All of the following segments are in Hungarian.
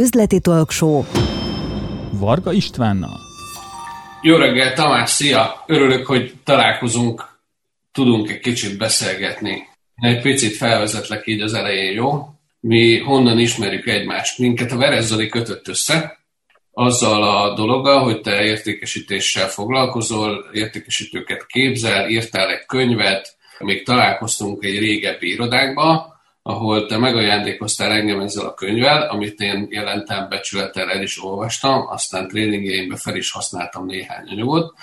üzleti talkshow Varga Istvánnal. Jó reggel, Tamás, szia! Örülök, hogy találkozunk, tudunk egy kicsit beszélgetni. Egy picit felvezetlek így az elején, jó? Mi honnan ismerjük egymást? Minket a Verezzali kötött össze, azzal a dologgal, hogy te értékesítéssel foglalkozol, értékesítőket képzel, írtál egy könyvet, még találkoztunk egy régebbi irodákba, ahol te megajándékoztál engem ezzel a könyvvel, amit én jelentem becsülettel el is olvastam, aztán tréningjeimben fel is használtam néhány anyagot.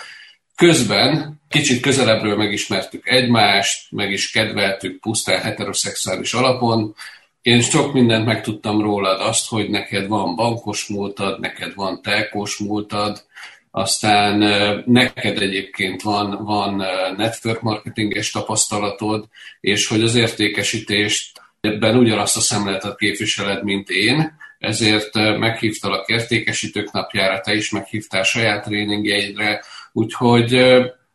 Közben kicsit közelebbről megismertük egymást, meg is kedveltük pusztán heteroszexuális alapon. Én sok mindent megtudtam rólad, azt, hogy neked van bankos múltad, neked van telkos múltad, aztán neked egyébként van, van network marketinges tapasztalatod, és hogy az értékesítést ebben ugyanazt a szemléletet képviseled, mint én, ezért meghívtalak értékesítők napjára, te is meghívtál saját tréningjeidre, úgyhogy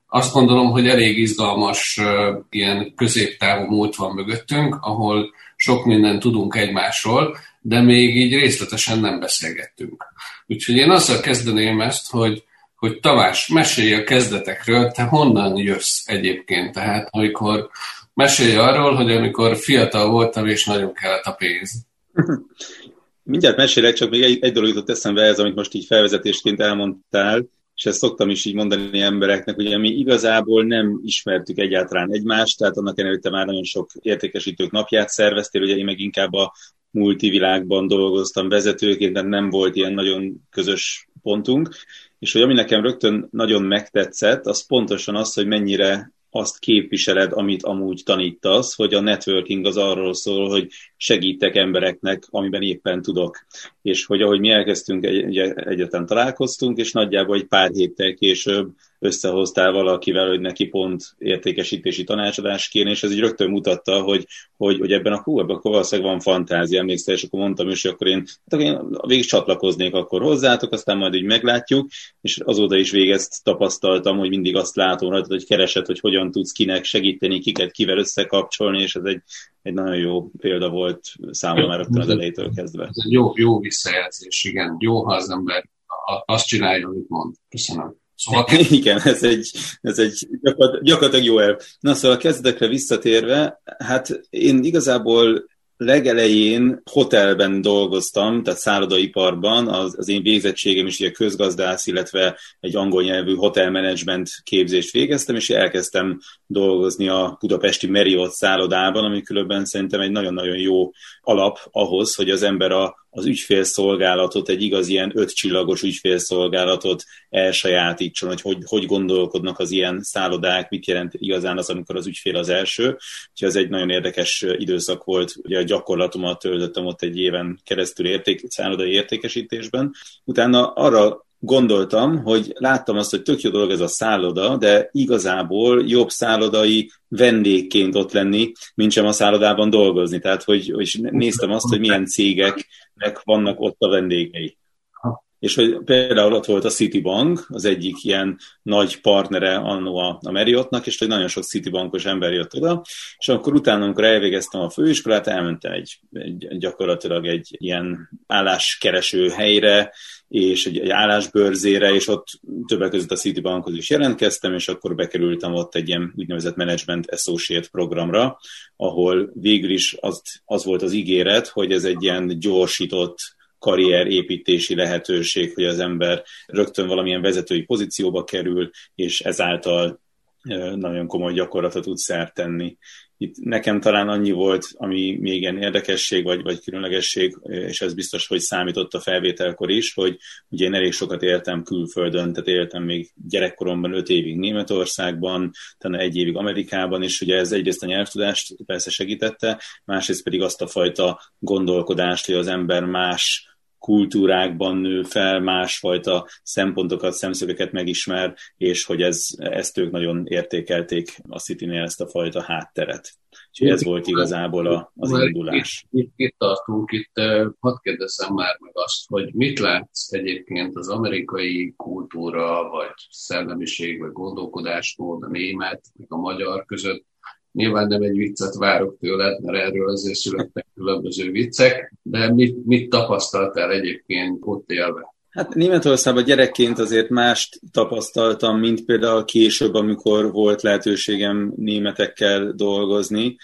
azt gondolom, hogy elég izgalmas ilyen középtávú múlt van mögöttünk, ahol sok mindent tudunk egymásról, de még így részletesen nem beszélgettünk. Úgyhogy én azzal kezdeném ezt, hogy, hogy Tamás, mesélj a kezdetekről, te honnan jössz egyébként? Tehát amikor Mesélj arról, hogy amikor fiatal voltam, és nagyon kellett a pénz. Mindjárt mesélek, csak még egy, egy dolog jutott eszembe ez, amit most így felvezetésként elmondtál, és ezt szoktam is így mondani embereknek, hogy mi igazából nem ismertük egyáltalán egymást, tehát annak ellenére, már nagyon sok értékesítők napját szerveztél, ugye én meg inkább a multivilágban dolgoztam vezetőként, de nem volt ilyen nagyon közös pontunk, és hogy ami nekem rögtön nagyon megtetszett, az pontosan az, hogy mennyire azt képviseled, amit amúgy tanítasz, hogy a networking az arról szól, hogy segítek embereknek, amiben éppen tudok. És hogy ahogy mi elkezdtünk, egy, egyetlen találkoztunk, és nagyjából egy pár héttel később összehoztál valakivel, hogy neki pont értékesítési tanácsadás kéne, és ez így rögtön mutatta, hogy, hogy, hogy ebben a hú, ebben akkor valószínűleg van fantázia, emlékszel, és akkor mondtam is, hogy akkor én, hát akkor én végig csatlakoznék akkor hozzátok, aztán majd így meglátjuk, és azóta is végezt tapasztaltam, hogy mindig azt látom rajta, hogy keresed, hogy hogyan tudsz kinek segíteni, kiket kivel összekapcsolni, és ez egy, egy nagyon jó példa volt számomra rögtön az elejétől kezdve. Ez egy jó, jó visszajelzés, igen. Jó, ha az ember azt csinálja, amit mond. Köszönöm. Szóval... Igen, ez egy, ez egy gyakorlatilag jó elv. Na szóval a kezdetekre visszatérve, hát én igazából legelején hotelben dolgoztam, tehát szállodaiparban, az, az én végzettségem is ugye közgazdász, illetve egy angol nyelvű hotelmenedzsment képzést végeztem, és elkezdtem dolgozni a budapesti Marriott szállodában, ami különben szerintem egy nagyon-nagyon jó alap ahhoz, hogy az ember a, az ügyfélszolgálatot, egy igaz ilyen ötcsillagos ügyfélszolgálatot elsajátítson, hogy, hogy hogy gondolkodnak az ilyen szállodák, mit jelent igazán az, amikor az ügyfél az első. Úgyhogy ez egy nagyon érdekes időszak volt. Ugye a gyakorlatomat töltöttem ott egy éven keresztül érték, szállodai értékesítésben. Utána arra gondoltam, hogy láttam azt, hogy tök jó dolog ez a szálloda, de igazából jobb szállodai vendégként ott lenni, mint sem a szállodában dolgozni. Tehát, hogy, hogy néztem azt, hogy milyen cégeknek vannak ott a vendégei és hogy például ott volt a Citibank, az egyik ilyen nagy partnere annó a, a Marriottnak, és hogy nagyon sok Citibankos ember jött oda, és akkor utána, amikor elvégeztem a főiskolát, elmentem egy, egy gyakorlatilag egy ilyen álláskereső helyre, és egy, egy állásbőrzére, és ott többek között a Citibankhoz is jelentkeztem, és akkor bekerültem ott egy ilyen úgynevezett Management Associate programra, ahol végül is az, az volt az ígéret, hogy ez egy ilyen gyorsított karrierépítési lehetőség, hogy az ember rögtön valamilyen vezetői pozícióba kerül, és ezáltal nagyon komoly gyakorlatot tud szert tenni. Itt nekem talán annyi volt, ami még ilyen érdekesség vagy, vagy különlegesség, és ez biztos, hogy számított a felvételkor is, hogy ugye én elég sokat éltem külföldön, tehát éltem még gyerekkoromban öt évig Németországban, talán egy évig Amerikában, és ugye ez egyrészt a nyelvtudást persze segítette, másrészt pedig azt a fajta gondolkodást, hogy az ember más kultúrákban nő fel, másfajta szempontokat, szemszögeket megismer, és hogy ez, ezt ők nagyon értékelték a city ezt a fajta hátteret. Úgyhogy ez volt igazából a, az Már indulás. Itt, itt, itt tartunk, itt hadd kérdezzem már meg azt, hogy mit látsz egyébként az amerikai kultúra, vagy szellemiség, vagy gondolkodásmód, a német, meg a magyar között, Nyilván nem egy viccet várok tőled, mert erről azért születtek különböző viccek, de mit, mit tapasztaltál egyébként ott élve? Hát Németországban gyerekként azért mást tapasztaltam, mint például később, amikor volt lehetőségem németekkel dolgozni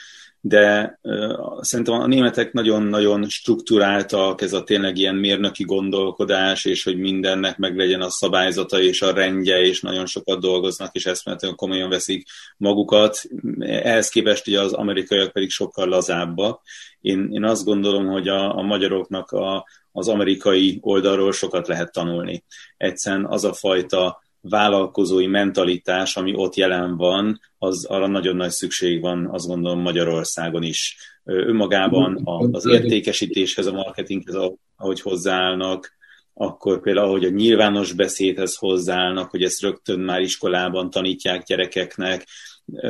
de uh, szerintem a németek nagyon-nagyon struktúráltak, ez a tényleg ilyen mérnöki gondolkodás, és hogy mindennek meg legyen a szabályzata és a rendje, és nagyon sokat dolgoznak, és mert komolyan veszik magukat. Ehhez képest ugye az amerikaiak pedig sokkal lazábbak. Én, én azt gondolom, hogy a, a magyaroknak a, az amerikai oldalról sokat lehet tanulni. Egyszerűen az a fajta vállalkozói mentalitás, ami ott jelen van, az arra nagyon nagy szükség van, azt gondolom Magyarországon is. Önmagában az értékesítéshez, a marketinghez, ahogy hozzáállnak, akkor például, ahogy a nyilvános beszédhez hozzáállnak, hogy ezt rögtön már iskolában tanítják gyerekeknek,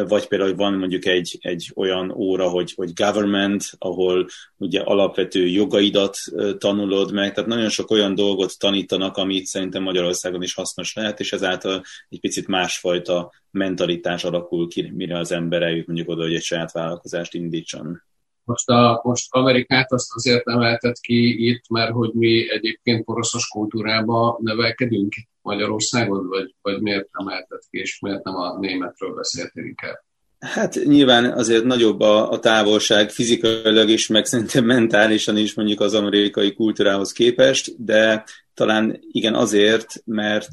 vagy például van mondjuk egy, egy olyan óra, hogy, hogy government, ahol ugye alapvető jogaidat tanulod meg, tehát nagyon sok olyan dolgot tanítanak, amit szerintem Magyarországon is hasznos lehet, és ezáltal egy picit másfajta mentalitás alakul ki, mire az ember eljut mondjuk oda, hogy egy saját vállalkozást indítson. Most, a, most Amerikát azt azért emeltet ki itt, mert hogy mi egyébként poroszos kultúrába nevelkedünk Magyarországon, vagy, vagy miért emeltet ki, és miért nem a németről beszéltél inkább? Hát nyilván azért nagyobb a, a távolság fizikailag is, meg szerintem mentálisan is mondjuk az amerikai kultúrához képest, de talán igen azért, mert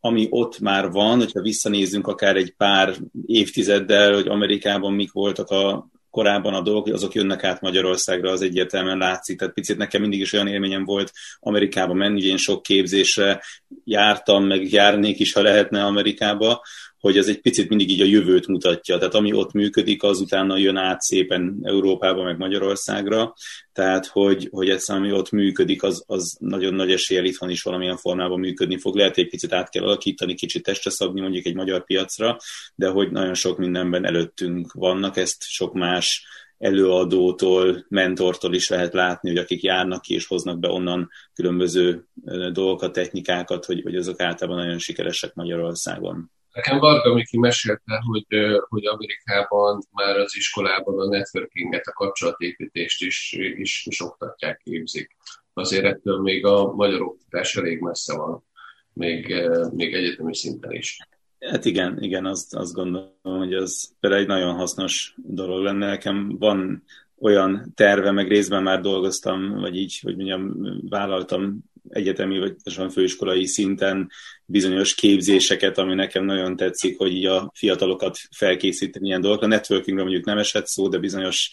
ami ott már van, hogyha visszanézzünk akár egy pár évtizeddel, hogy Amerikában mik voltak a korábban a dolgok, azok jönnek át Magyarországra, az egyértelműen látszik. Tehát picit nekem mindig is olyan élményem volt Amerikába menni, ugye én sok képzésre jártam, meg járnék is, ha lehetne Amerikába, hogy ez egy picit mindig így a jövőt mutatja. Tehát ami ott működik, az utána jön át szépen Európába, meg Magyarországra. Tehát, hogy, hogy ez ami ott működik, az, az nagyon nagy eséllyel itthon is valamilyen formában működni fog. Lehet, egy picit át kell alakítani, kicsit testre szabni mondjuk egy magyar piacra, de hogy nagyon sok mindenben előttünk vannak, ezt sok más előadótól, mentortól is lehet látni, hogy akik járnak ki és hoznak be onnan különböző dolgokat, technikákat, hogy, hogy azok általában nagyon sikeresek Magyarországon. Nekem Varga Miki mesélte, hogy, hogy Amerikában már az iskolában a networkinget, a kapcsolatépítést is, is, is oktatják, képzik. Azért ettől még a magyar oktatás elég messze van, még, még egyetemi szinten is. Hát igen, igen, azt, azt gondolom, hogy ez például egy nagyon hasznos dolog lenne. Nekem van olyan terve, meg részben már dolgoztam, vagy így, hogy mondjam, vállaltam egyetemi vagy főiskolai szinten bizonyos képzéseket, ami nekem nagyon tetszik, hogy a fiatalokat felkészíteni ilyen dolgokra. Networkingre mondjuk nem esett szó, de bizonyos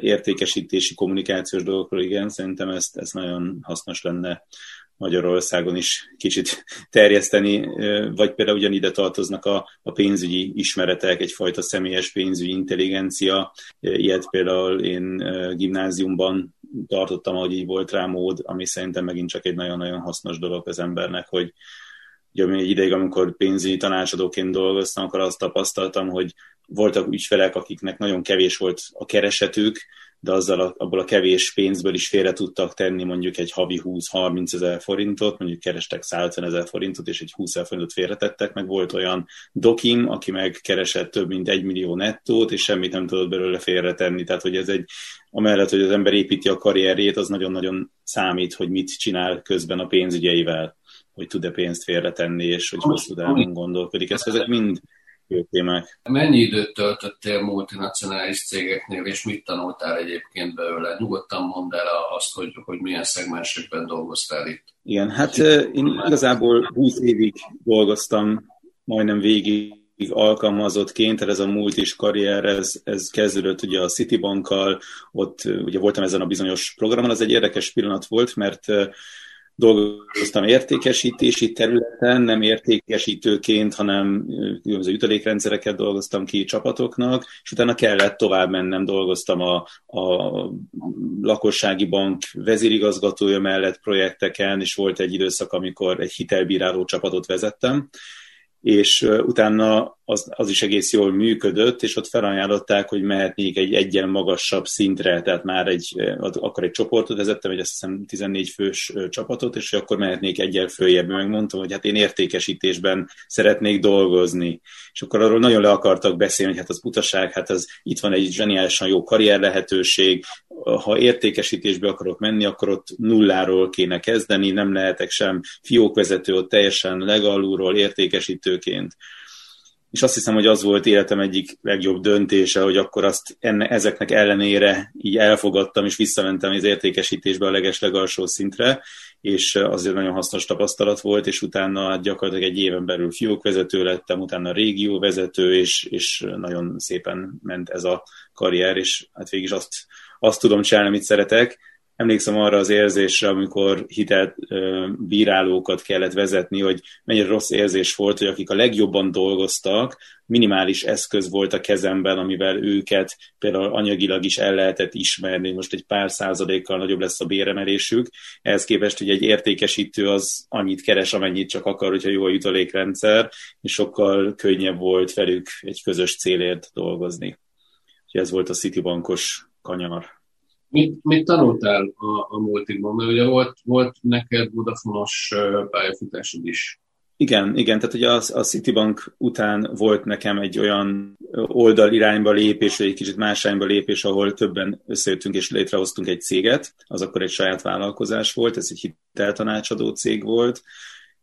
értékesítési, kommunikációs dolgokról igen, szerintem ez, ez nagyon hasznos lenne Magyarországon is kicsit terjeszteni, vagy például ugyanide tartoznak a, a pénzügyi ismeretek, egyfajta személyes pénzügyi intelligencia. Ilyet például én gimnáziumban tartottam, hogy így volt rá mód, ami szerintem megint csak egy nagyon-nagyon hasznos dolog az embernek, hogy ugye egy ideig, amikor pénzügyi tanácsadóként dolgoztam, akkor azt tapasztaltam, hogy voltak ügyfelek, akiknek nagyon kevés volt a keresetük, de azzal a, abból a kevés pénzből is félre tudtak tenni mondjuk egy havi 20-30 ezer forintot, mondjuk kerestek 150 ezer forintot, és egy 20 ezer forintot félretettek, meg volt olyan dokim, aki meg keresett több mint egy millió nettót, és semmit nem tudott belőle félretenni, tehát hogy ez egy, amellett, hogy az ember építi a karrierjét, az nagyon-nagyon számít, hogy mit csinál közben a pénzügyeivel, hogy tud-e pénzt félretenni, és hogy hosszú távon gondolkodik. Ez, ezek mind témák. Mennyi időt töltöttél multinacionális cégeknél, és mit tanultál egyébként belőle? Nyugodtan mondd el azt, hogy, hogy milyen szegmensekben dolgoztál itt. Igen, hát én igazából 20 évig dolgoztam, majdnem végig alkalmazottként, ez a múlt is karrier, ez, ez kezdődött ugye a Citibankkal, ott ugye voltam ezen a bizonyos programon, az egy érdekes pillanat volt, mert dolgoztam értékesítési területen, nem értékesítőként, hanem különböző jutalékrendszereket dolgoztam ki csapatoknak, és utána kellett tovább mennem, dolgoztam a, a lakossági bank vezérigazgatója mellett projekteken, és volt egy időszak, amikor egy hitelbíráló csapatot vezettem, és utána az, az is egész jól működött, és ott felajánlották, hogy mehetnék egy egyen magasabb szintre, tehát már egy, akkor egy csoportot vezettem, egy azt hiszem 14 fős csapatot, és akkor mehetnék egyen följebb. Megmondtam, hogy hát én értékesítésben szeretnék dolgozni. És akkor arról nagyon le akartak beszélni, hogy hát az butaság, hát az itt van egy zseniálisan jó karrier lehetőség, ha értékesítésbe akarok menni, akkor ott nulláról kéne kezdeni, nem lehetek sem fiókvezető, ott teljesen legalulról értékesítőként és azt hiszem, hogy az volt életem egyik legjobb döntése, hogy akkor azt enne, ezeknek ellenére így elfogadtam, és visszamentem az értékesítésbe a leges legalsó szintre, és azért nagyon hasznos tapasztalat volt, és utána hát gyakorlatilag egy éven belül fiókvezető lettem, utána régióvezető, és, és nagyon szépen ment ez a karrier, és hát végig azt, azt tudom csinálni, amit szeretek, emlékszem arra az érzésre, amikor hitelt bírálókat kellett vezetni, hogy mennyire rossz érzés volt, hogy akik a legjobban dolgoztak, minimális eszköz volt a kezemben, amivel őket például anyagilag is el lehetett ismerni, most egy pár százalékkal nagyobb lesz a béremelésük, ehhez képest, hogy egy értékesítő az annyit keres, amennyit csak akar, hogyha jó a jutalékrendszer, és sokkal könnyebb volt velük egy közös célért dolgozni. Úgyhogy ez volt a Citibankos kanyar. Mit, mit tanultál a, a multikban? Mert ugye volt, volt neked Vodafonos pályafutásod is. Igen, igen, tehát ugye a, a Citibank után volt nekem egy olyan oldal irányba lépés, egy kicsit más irányba lépés, ahol többen összejöttünk és létrehoztunk egy céget, az akkor egy saját vállalkozás volt, ez egy hiteltanácsadó cég volt,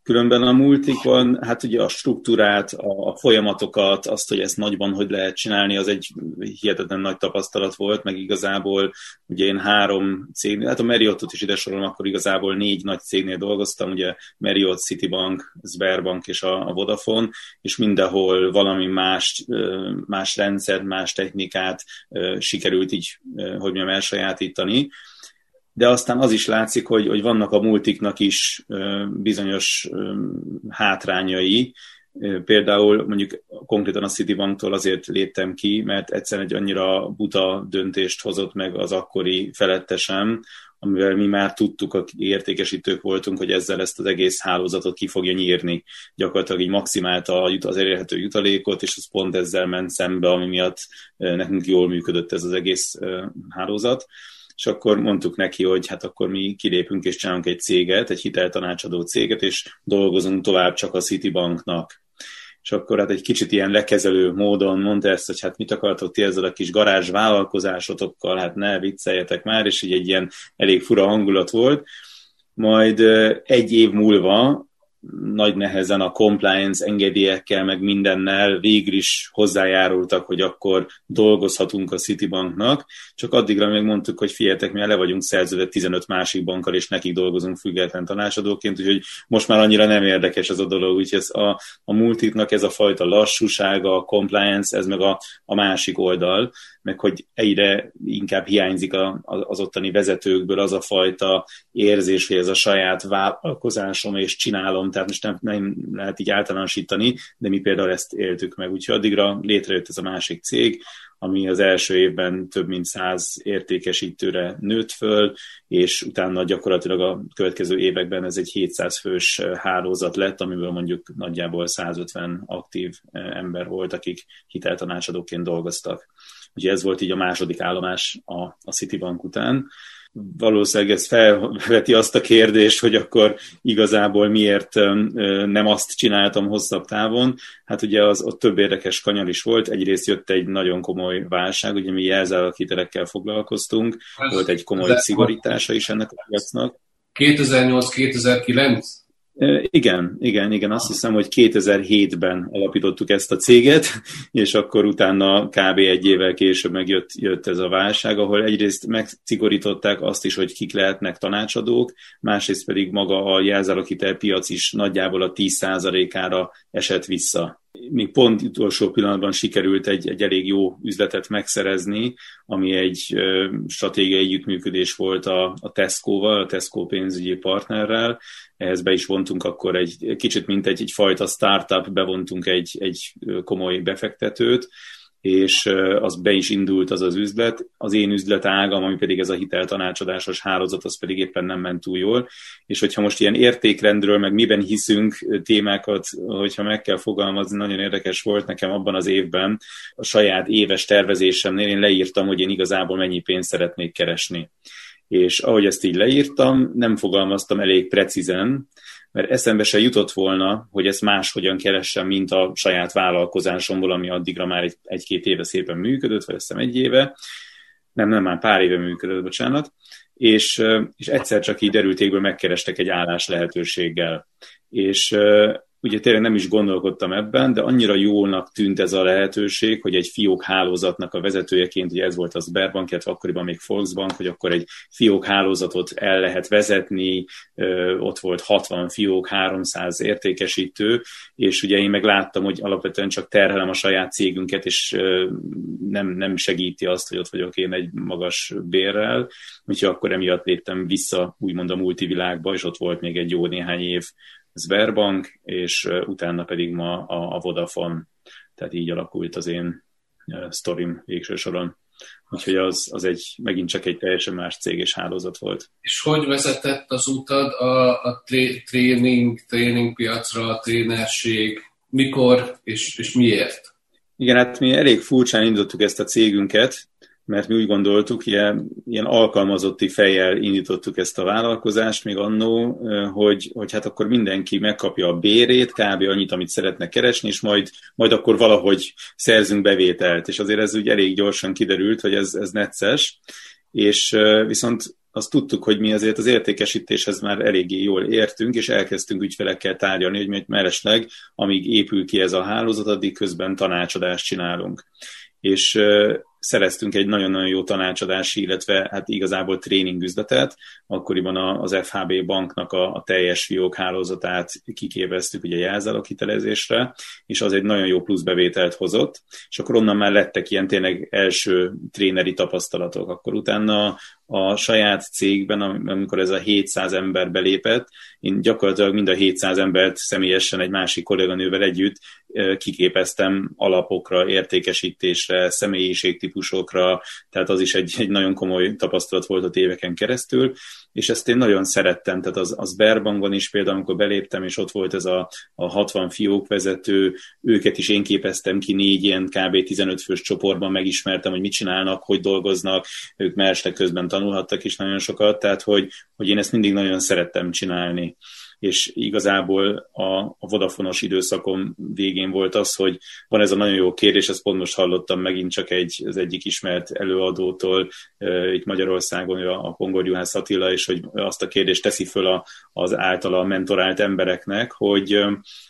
Különben a multikon, hát ugye a struktúrát, a folyamatokat, azt, hogy ezt nagyban hogy lehet csinálni, az egy hihetetlen nagy tapasztalat volt, meg igazából ugye én három cég, hát a Marriottot is ide sorolom, akkor igazából négy nagy cégnél dolgoztam, ugye Marriott, Citibank, Sberbank és a, a Vodafone, és mindenhol valami más, más rendszer, más technikát sikerült így, hogy mondjam, elsajátítani de aztán az is látszik, hogy, hogy vannak a multiknak is bizonyos hátrányai, Például mondjuk konkrétan a Citibanktól azért léptem ki, mert egyszerűen egy annyira buta döntést hozott meg az akkori felettesem, amivel mi már tudtuk, a értékesítők voltunk, hogy ezzel ezt az egész hálózatot ki fogja nyírni. Gyakorlatilag így maximálta az elérhető jutalékot, és az pont ezzel ment szembe, ami miatt nekünk jól működött ez az egész hálózat és akkor mondtuk neki, hogy hát akkor mi kilépünk és csinálunk egy céget, egy hiteltanácsadó céget, és dolgozunk tovább csak a Citibanknak. És akkor hát egy kicsit ilyen lekezelő módon mondta ezt, hogy hát mit akartok ti ezzel a kis garázs vállalkozásotokkal, hát ne vicceljetek már, és így egy ilyen elég fura hangulat volt. Majd egy év múlva nagy nehezen a compliance engedélyekkel, meg mindennel végül is hozzájárultak, hogy akkor dolgozhatunk a Citibanknak, csak addigra még mondtuk, hogy figyeljetek, mi le vagyunk szerződve 15 másik bankkal, és nekik dolgozunk független tanácsadóként, úgyhogy most már annyira nem érdekes ez a dolog, úgyhogy ez a, a multitnak ez a fajta lassúsága, a compliance, ez meg a, a másik oldal, meg hogy egyre inkább hiányzik az ottani vezetőkből az a fajta érzés, hogy ez a saját vállalkozásom és csinálom, tehát most nem, nem lehet így általánosítani, de mi például ezt éltük meg. Úgyhogy addigra létrejött ez a másik cég, ami az első évben több mint száz értékesítőre nőtt föl, és utána gyakorlatilag a következő években ez egy 700 fős hálózat lett, amiből mondjuk nagyjából 150 aktív ember volt, akik hiteltanácsadóként dolgoztak. Ugye ez volt így a második állomás a, a Citibank után. Valószínűleg ez felveti azt a kérdést, hogy akkor igazából miért nem azt csináltam hosszabb távon. Hát ugye az ott több érdekes kanyar is volt. Egyrészt jött egy nagyon komoly válság, ugye mi jelzálakíterekkel foglalkoztunk, volt egy komoly szigorítása is ennek a piacnak. 2008-2009? Igen, igen, igen. Azt hiszem, hogy 2007-ben alapítottuk ezt a céget, és akkor utána kb. egy évvel később megjött jött ez a válság, ahol egyrészt megcikorították azt is, hogy kik lehetnek tanácsadók, másrészt pedig maga a jelzáloghitel piac is nagyjából a 10%-ára esett vissza még pont utolsó pillanatban sikerült egy, egy elég jó üzletet megszerezni, ami egy stratégiai együttműködés volt a, a Tesco-val, a Tesco pénzügyi partnerrel. Ehhez be is vontunk akkor egy kicsit, mint egy, egy fajta startup, bevontunk egy, egy komoly befektetőt, és az be is indult az az üzlet. Az én üzletágam, ami pedig ez a hiteltanácsadásos hálózat, az pedig éppen nem ment túl jól. És hogyha most ilyen értékrendről, meg miben hiszünk témákat, hogyha meg kell fogalmazni, nagyon érdekes volt nekem abban az évben a saját éves tervezésemnél, én leírtam, hogy én igazából mennyi pénzt szeretnék keresni. És ahogy ezt így leírtam, nem fogalmaztam elég precízen, mert eszembe se jutott volna, hogy ezt máshogyan keressem, mint a saját vállalkozásomból, ami addigra már egy, egy-két éve szépen működött, vagy azt egy éve, nem, nem, már pár éve működött, bocsánat, és, és egyszer csak így derültékből megkerestek egy állás lehetőséggel. És ugye tényleg nem is gondolkodtam ebben, de annyira jónak tűnt ez a lehetőség, hogy egy fiók hálózatnak a vezetőjeként, ugye ez volt az Sberbank, illetve akkoriban még Volksbank, hogy akkor egy fiók hálózatot el lehet vezetni, ott volt 60 fiók, 300 értékesítő, és ugye én meg láttam, hogy alapvetően csak terhelem a saját cégünket, és nem, nem segíti azt, hogy ott vagyok én egy magas bérrel, úgyhogy akkor emiatt léptem vissza úgymond a multivilágba, és ott volt még egy jó néhány év Sberbank, és utána pedig ma a, a Vodafone. Tehát így alakult az én sztorim végső soron. Úgyhogy az, az egy, megint csak egy teljesen más cég és hálózat volt. És hogy vezetett az utad a, a tréning, tréning piacra, a trénerség, mikor és, és miért? Igen, hát mi elég furcsán indítottuk ezt a cégünket, mert mi úgy gondoltuk, ilyen, ilyen alkalmazotti fejjel indítottuk ezt a vállalkozást még annó, hogy, hogy hát akkor mindenki megkapja a bérét, kb. annyit, amit szeretne keresni, és majd, majd akkor valahogy szerzünk bevételt. És azért ez úgy elég gyorsan kiderült, hogy ez, ez necces, és viszont azt tudtuk, hogy mi azért az értékesítéshez már eléggé jól értünk, és elkezdtünk ügyfelekkel tárgyalni, hogy mi mellesleg, amíg épül ki ez a hálózat, addig közben tanácsadást csinálunk. És szereztünk egy nagyon-nagyon jó tanácsadási, illetve hát igazából tréning üzletet. Akkoriban az FHB banknak a, a teljes fiók hálózatát kiképeztük ugye jelzálog hitelezésre, és az egy nagyon jó plusz bevételt hozott, és akkor onnan már lettek ilyen tényleg első tréneri tapasztalatok. Akkor utána a saját cégben, amikor ez a 700 ember belépett, én gyakorlatilag mind a 700 embert személyesen egy másik kolléganővel együtt kiképeztem alapokra, értékesítésre, személyiségtípusokra, tehát az is egy, egy nagyon komoly tapasztalat volt a éveken keresztül, és ezt én nagyon szerettem, tehát az, az Berbankban is például, amikor beléptem, és ott volt ez a, a 60 fiók vezető, őket is én képeztem ki négy ilyen kb. 15 fős csoportban, megismertem, hogy mit csinálnak, hogy dolgoznak, ők merstek közben tanulhattak is nagyon sokat, tehát hogy, hogy én ezt mindig nagyon szerettem csinálni. És igazából a, a Vodafonos időszakom végén volt az, hogy van ez a nagyon jó kérdés, ezt pont most hallottam megint csak egy, az egyik ismert előadótól uh, itt Magyarországon, a, a Pongor Juhász Attila, és hogy azt a kérdést teszi föl a, az általa mentorált embereknek, hogy,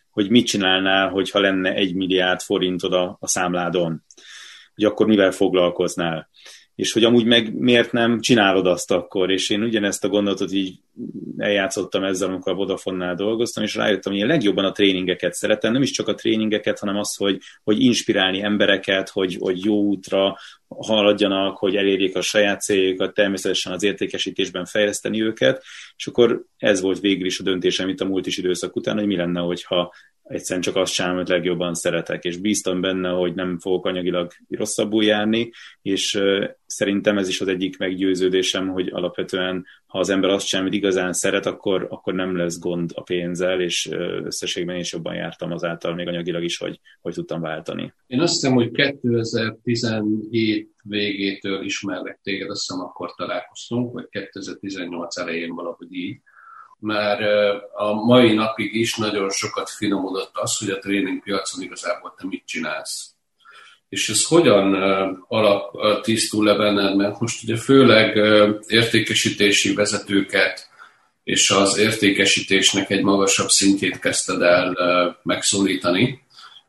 hogy mit csinálnál, hogyha lenne egy milliárd forintod a, a számládon, hogy akkor mivel foglalkoznál és hogy amúgy meg miért nem csinálod azt akkor, és én ugyanezt a gondolatot így eljátszottam ezzel, amikor a Vodafone-nál dolgoztam, és rájöttem, hogy én legjobban a tréningeket szeretem, nem is csak a tréningeket, hanem az, hogy, hogy inspirálni embereket, hogy, hogy jó útra haladjanak, hogy elérjék a saját céljukat, természetesen az értékesítésben fejleszteni őket, és akkor ez volt végül is a döntésem itt a múlt is időszak után, hogy mi lenne, hogyha egyszerűen csak azt csinálom, hogy legjobban szeretek, és bíztam benne, hogy nem fogok anyagilag rosszabbul járni, és szerintem ez is az egyik meggyőződésem, hogy alapvetően, ha az ember azt csinál, amit igazán szeret, akkor, akkor nem lesz gond a pénzzel, és összességben is jobban jártam azáltal, még anyagilag is, hogy, hogy tudtam váltani. Én azt hiszem, hogy 2017 végétől ismerlek téged, azt hiszem akkor találkoztunk, vagy 2018 elején valahogy így mert a mai napig is nagyon sokat finomodott az, hogy a tréning piacon igazából te mit csinálsz. És ez hogyan alap tisztul le benned, mert most ugye főleg értékesítési vezetőket és az értékesítésnek egy magasabb szintjét kezdted el megszólítani,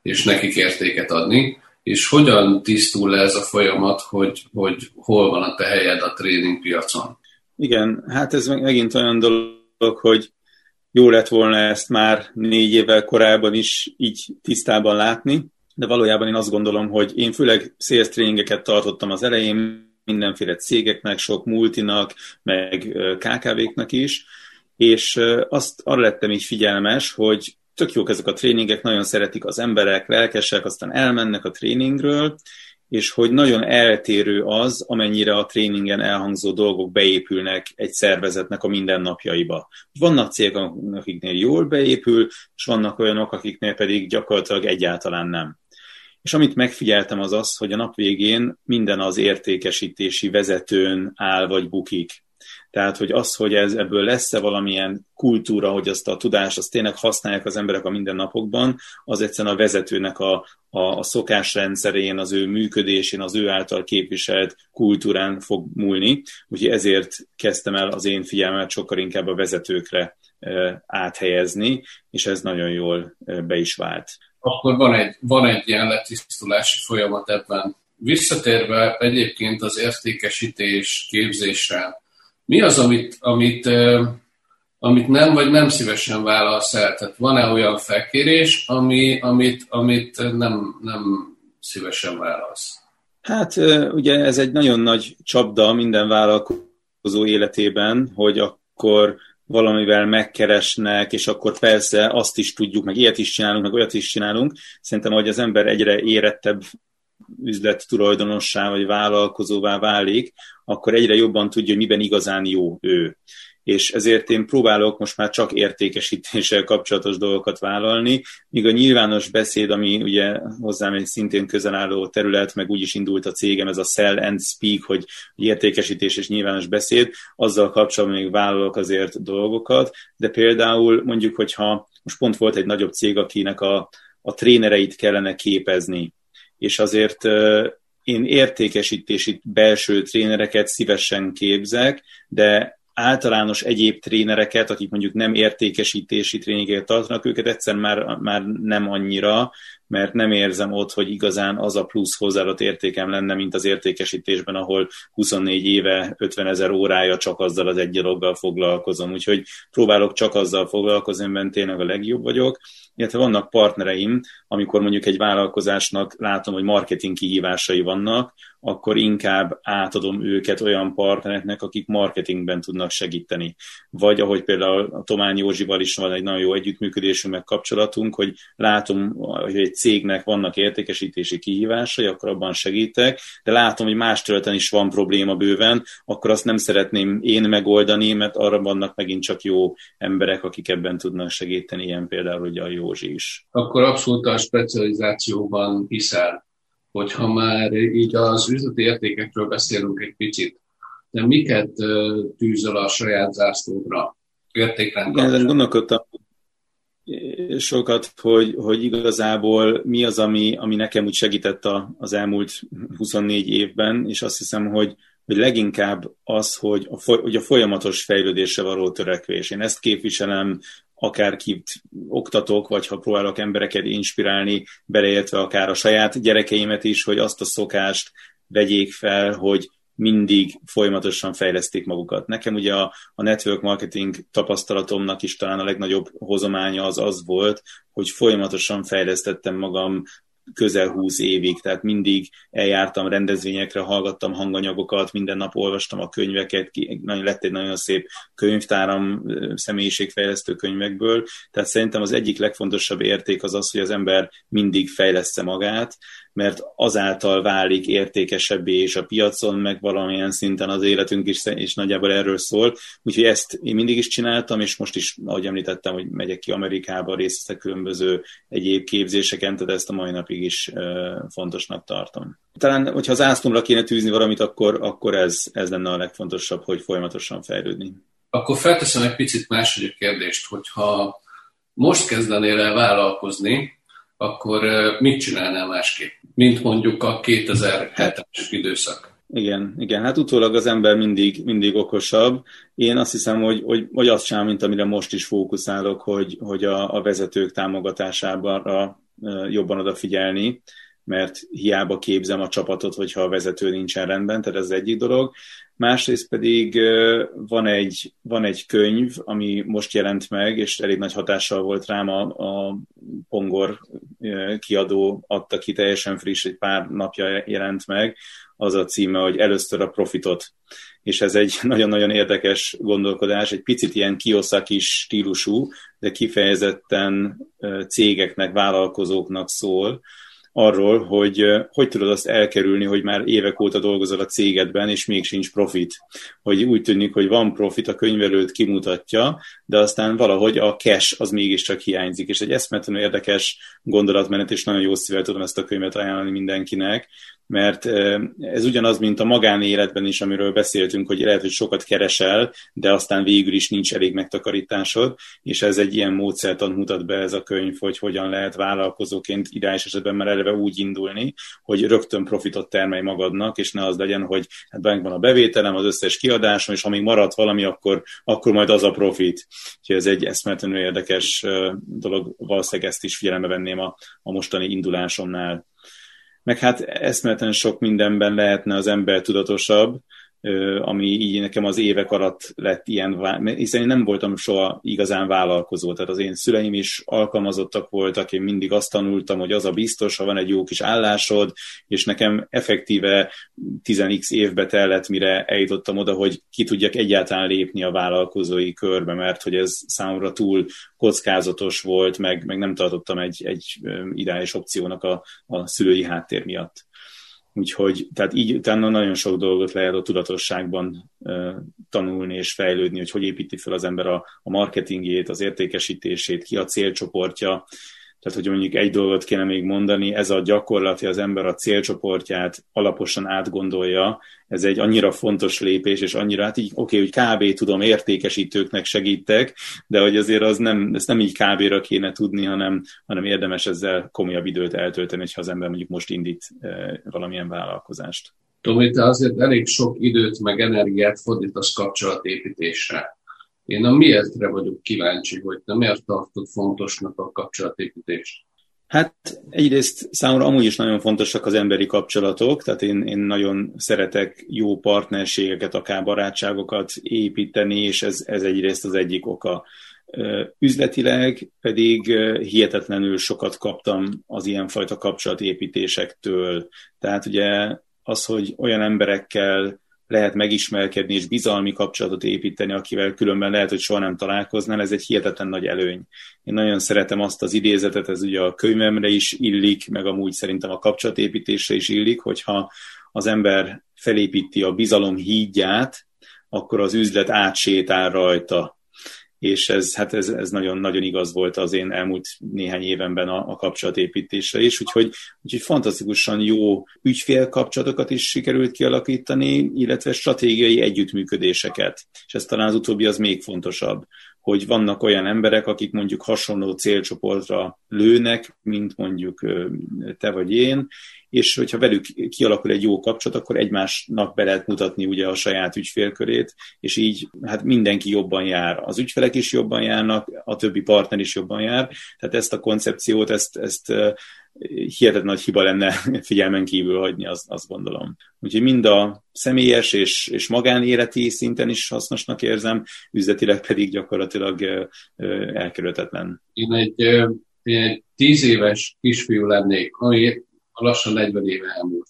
és nekik értéket adni, és hogyan tisztul le ez a folyamat, hogy, hogy hol van a te helyed a tréning piacon? Igen, hát ez megint olyan dolog, hogy jó lett volna ezt már négy évvel korábban is így tisztában látni, de valójában én azt gondolom, hogy én főleg sales tréningeket tartottam az elején, mindenféle cégeknek, sok multinak, meg KKV-knak is, és azt arra lettem így figyelmes, hogy tök jók ezek a tréningek, nagyon szeretik az emberek, lelkesek, aztán elmennek a tréningről, és hogy nagyon eltérő az, amennyire a tréningen elhangzó dolgok beépülnek egy szervezetnek a mindennapjaiba. Vannak cégek, akiknél jól beépül, és vannak olyanok, akiknél pedig gyakorlatilag egyáltalán nem. És amit megfigyeltem az az, hogy a nap végén minden az értékesítési vezetőn áll vagy bukik. Tehát, hogy az, hogy ez, ebből lesz-e valamilyen kultúra, hogy azt a tudást azt tényleg használják az emberek a mindennapokban, az egyszerűen a vezetőnek a, a, a szokásrendszerén, az ő működésén, az ő által képviselt kultúrán fog múlni. Úgyhogy ezért kezdtem el az én figyelmet sokkal inkább a vezetőkre e, áthelyezni, és ez nagyon jól e, be is vált. Akkor van egy, van egy ilyen letisztulási folyamat ebben. Visszatérve egyébként az értékesítés képzésre, mi az, amit, amit, amit nem vagy nem szívesen válasz el? Tehát van-e olyan felkérés, ami, amit, amit nem, nem szívesen válasz? Hát ugye ez egy nagyon nagy csapda minden vállalkozó életében, hogy akkor valamivel megkeresnek, és akkor persze azt is tudjuk, meg ilyet is csinálunk, meg olyat is csinálunk. Szerintem, hogy az ember egyre érettebb üzlet tulajdonossá vagy vállalkozóvá válik, akkor egyre jobban tudja, hogy miben igazán jó ő. És ezért én próbálok most már csak értékesítéssel kapcsolatos dolgokat vállalni, míg a nyilvános beszéd, ami ugye hozzám egy szintén közel álló terület, meg úgy is indult a cégem, ez a sell and speak, hogy értékesítés és nyilvános beszéd, azzal kapcsolatban még vállalok azért dolgokat, de például mondjuk, hogyha most pont volt egy nagyobb cég, akinek a, a trénereit kellene képezni, és azért én értékesítési belső trénereket szívesen képzek, de általános egyéb trénereket, akik mondjuk nem értékesítési tréningeket tartanak, őket egyszer már, már nem annyira, mert nem érzem ott, hogy igazán az a plusz hozzáadott értékem lenne, mint az értékesítésben, ahol 24 éve 50 ezer órája csak azzal az egy dologgal foglalkozom. Úgyhogy próbálok csak azzal foglalkozni, amiben tényleg a legjobb vagyok. Illetve vannak partnereim, amikor mondjuk egy vállalkozásnak látom, hogy marketing kihívásai vannak, akkor inkább átadom őket olyan partnereknek, akik marketingben tudnak segíteni. Vagy ahogy például a Tományi Józsival is van egy nagyon jó együttműködésünk, meg kapcsolatunk, hogy látom, hogy egy cégnek vannak értékesítési kihívásai, akkor abban segítek, de látom, hogy más területen is van probléma bőven, akkor azt nem szeretném én megoldani, mert arra vannak megint csak jó emberek, akik ebben tudnak segíteni, ilyen például ugye a Józsi is. Akkor abszolút a specializációban hiszel hogyha már így az üzleti értékekről beszélünk egy picit, de miket tűzöl a saját zászlódra értékrend Igen, ezen gondolkodtam sokat, hogy, hogy igazából mi az, ami, ami nekem úgy segített a, az elmúlt 24 évben, és azt hiszem, hogy, hogy leginkább az, hogy a, hogy a folyamatos fejlődésre való törekvés. Én ezt képviselem akárkit oktatok, vagy ha próbálok embereket inspirálni, beleértve akár a saját gyerekeimet is, hogy azt a szokást vegyék fel, hogy mindig folyamatosan fejleszték magukat. Nekem ugye a, a network marketing tapasztalatomnak is talán a legnagyobb hozománya az az volt, hogy folyamatosan fejlesztettem magam közel húsz évig, tehát mindig eljártam rendezvényekre, hallgattam hanganyagokat, minden nap olvastam a könyveket, nagyon lett egy nagyon szép könyvtáram személyiségfejlesztő könyvekből, tehát szerintem az egyik legfontosabb érték az az, hogy az ember mindig fejleszte magát, mert azáltal válik értékesebbé és a piacon, meg valamilyen szinten az életünk is, és nagyjából erről szól. Úgyhogy ezt én mindig is csináltam, és most is, ahogy említettem, hogy megyek ki Amerikába, részt különböző egyéb képzéseken, tehát ezt a mai napig is fontosnak tartom. Talán, hogyha az ászlomra kéne tűzni valamit, akkor, akkor ez, ez lenne a legfontosabb, hogy folyamatosan fejlődni. Akkor felteszem egy picit második kérdést, hogyha most kezdenél el vállalkozni, akkor mit csinálnál másképp, mint mondjuk a 2007-es időszak? Igen, igen, hát utólag az ember mindig, mindig okosabb. Én azt hiszem, hogy, hogy, hogy azt csinálom, mint amire most is fókuszálok, hogy, hogy a, a vezetők támogatására jobban odafigyelni, mert hiába képzem a csapatot, hogyha a vezető nincsen rendben, tehát ez egyik dolog. Másrészt pedig van egy, van egy könyv, ami most jelent meg, és elég nagy hatással volt rám, a, a Pongor kiadó adta ki teljesen friss, egy pár napja jelent meg, az a címe, hogy először a profitot. És ez egy nagyon-nagyon érdekes gondolkodás, egy picit ilyen kioszaki stílusú, de kifejezetten cégeknek, vállalkozóknak szól, arról, hogy hogy tudod azt elkerülni, hogy már évek óta dolgozol a cégedben, és még sincs profit. Hogy úgy tűnik, hogy van profit, a könyvelőt kimutatja, de aztán valahogy a cash az mégiscsak hiányzik. És egy eszmetlenül érdekes gondolatmenet, és nagyon jó szívvel tudom ezt a könyvet ajánlani mindenkinek, mert ez ugyanaz, mint a magánéletben is, amiről beszéltünk, hogy lehet, hogy sokat keresel, de aztán végül is nincs elég megtakarításod, és ez egy ilyen módszertan mutat be ez a könyv, hogy hogyan lehet vállalkozóként ideális esetben már eleve úgy indulni, hogy rögtön profitot termelj magadnak, és ne az legyen, hogy hát van a bevételem, az összes kiadásom, és ha még maradt valami, akkor, akkor majd az a profit. Úgyhogy ez egy eszméletlenül érdekes dolog, valószínűleg ezt is figyelembe venném a, a mostani indulásomnál meg hát eszméleten sok mindenben lehetne az ember tudatosabb, ami így nekem az évek alatt lett ilyen, hiszen én nem voltam soha igazán vállalkozó, tehát az én szüleim is alkalmazottak voltak, én mindig azt tanultam, hogy az a biztos, ha van egy jó kis állásod, és nekem effektíve 10x évbe tellett, mire eljutottam oda, hogy ki tudjak egyáltalán lépni a vállalkozói körbe, mert hogy ez számomra túl kockázatos volt, meg, meg nem tartottam egy, egy ideális opciónak a, a szülői háttér miatt. Úgyhogy tehát így utána nagyon sok dolgot lehet a tudatosságban tanulni és fejlődni, hogy hogy építi fel az ember a, a marketingjét, az értékesítését, ki a célcsoportja, tehát, hogy mondjuk egy dolgot kéne még mondani, ez a gyakorlat, hogy az ember a célcsoportját alaposan átgondolja, ez egy annyira fontos lépés, és annyira, hát így oké, okay, hogy kb. tudom, értékesítőknek segítek, de hogy azért az nem, ezt nem így kb-ra kéne tudni, hanem, hanem érdemes ezzel komolyabb időt eltölteni, ha az ember mondjuk most indít e, valamilyen vállalkozást. Tomi, te azért elég sok időt meg energiát fordítasz kapcsolatépítésre. Én a miértre vagyok kíváncsi, hogy te miért tartod fontosnak a kapcsolatépítést? Hát egyrészt számomra amúgy is nagyon fontosak az emberi kapcsolatok, tehát én, én nagyon szeretek jó partnerségeket, akár barátságokat építeni, és ez, ez egyrészt az egyik oka. Üzletileg pedig hihetetlenül sokat kaptam az ilyenfajta kapcsolatépítésektől. Tehát ugye az, hogy olyan emberekkel lehet megismerkedni és bizalmi kapcsolatot építeni, akivel különben lehet, hogy soha nem találkoznál, ez egy hihetetlen nagy előny. Én nagyon szeretem azt az idézetet, ez ugye a könyvemre is illik, meg amúgy szerintem a kapcsolatépítésre is illik, hogyha az ember felépíti a bizalom hídját, akkor az üzlet átsétál rajta és ez, hát ez, ez nagyon, nagyon igaz volt az én elmúlt néhány évenben a, a kapcsolatépítésre is, úgyhogy, úgyhogy fantasztikusan jó ügyfélkapcsolatokat is sikerült kialakítani, illetve stratégiai együttműködéseket. És ez talán az utóbbi az még fontosabb, hogy vannak olyan emberek, akik mondjuk hasonló célcsoportra lőnek, mint mondjuk te vagy én, és hogyha velük kialakul egy jó kapcsolat, akkor egymásnak be lehet mutatni ugye a saját ügyfélkörét, és így hát mindenki jobban jár. Az ügyfelek is jobban járnak, a többi partner is jobban jár, tehát ezt a koncepciót, ezt, ezt hihetetlen nagy hiba lenne figyelmen kívül hagyni, azt, azt gondolom. Úgyhogy mind a személyes és, és magánéleti szinten is hasznosnak érzem, üzletileg pedig gyakorlatilag elkerülhetetlen. Én egy, én egy tíz éves kisfiú lennék, ami lassan 40 éve elmúlt.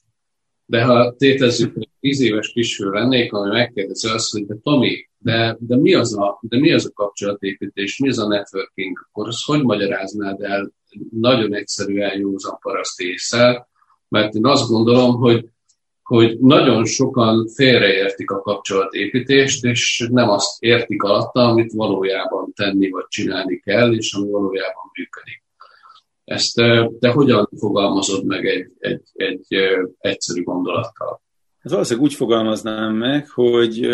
De ha tétezzük, hogy 10 éves kisfiú lennék, ami megkérdezi azt, hogy de Tomi, de, de, mi az a, de mi az a kapcsolatépítés, mi az a networking, akkor azt hogy magyaráznád el nagyon egyszerűen józan paraszt észre, mert én azt gondolom, hogy, hogy nagyon sokan félreértik a kapcsolatépítést, és nem azt értik alatta, amit valójában tenni vagy csinálni kell, és ami valójában működik. Ezt te hogyan fogalmazod meg egy, egy, egy egyszerű gondolattal? Ez valószínűleg úgy fogalmaznám meg, hogy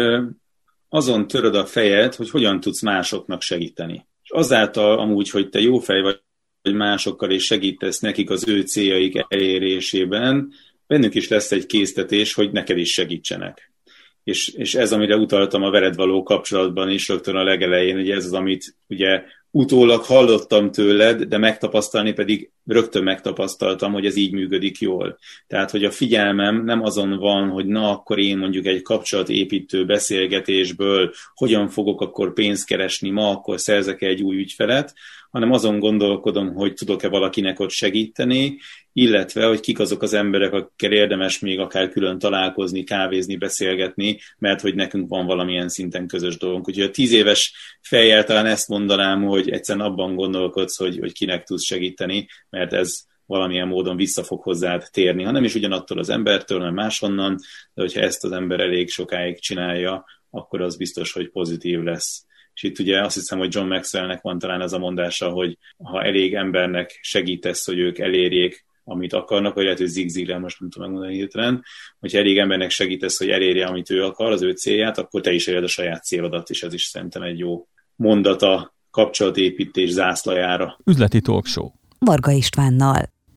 azon töröd a fejed, hogy hogyan tudsz másoknak segíteni. És azáltal amúgy, hogy te jó fej vagy másokkal és segítesz nekik az ő céljaik elérésében, bennük is lesz egy késztetés, hogy neked is segítsenek. És, és ez, amire utaltam a veled való kapcsolatban is rögtön a legelején, hogy ez az, amit ugye utólag hallottam tőled, de megtapasztalni pedig rögtön megtapasztaltam, hogy ez így működik jól. Tehát, hogy a figyelmem nem azon van, hogy na, akkor én mondjuk egy kapcsolatépítő beszélgetésből hogyan fogok akkor pénzt keresni, ma akkor szerzek egy új ügyfelet, hanem azon gondolkodom, hogy tudok-e valakinek ott segíteni, illetve, hogy kik azok az emberek, akikkel érdemes még akár külön találkozni, kávézni, beszélgetni, mert hogy nekünk van valamilyen szinten közös dolgunk. Úgyhogy a tíz éves fejjel talán ezt mondanám, hogy egyszerűen abban gondolkodsz, hogy, hogy kinek tudsz segíteni, mert ez valamilyen módon vissza fog hozzád térni, hanem is ugyanattól az embertől, hanem máshonnan, de hogyha ezt az ember elég sokáig csinálja, akkor az biztos, hogy pozitív lesz. És itt ugye azt hiszem, hogy John Maxwellnek van talán ez a mondása, hogy ha elég embernek segítesz, hogy ők elérjék, amit akarnak, vagy lehet, hogy zigzigre, most nem tudom megmondani hirtelen, hogyha elég embernek segítesz, hogy elérje, amit ő akar, az ő célját, akkor te is éred a saját célodat, és ez is szerintem egy jó mondata kapcsolatépítés zászlajára. Üzleti talk show. Varga Istvánnal.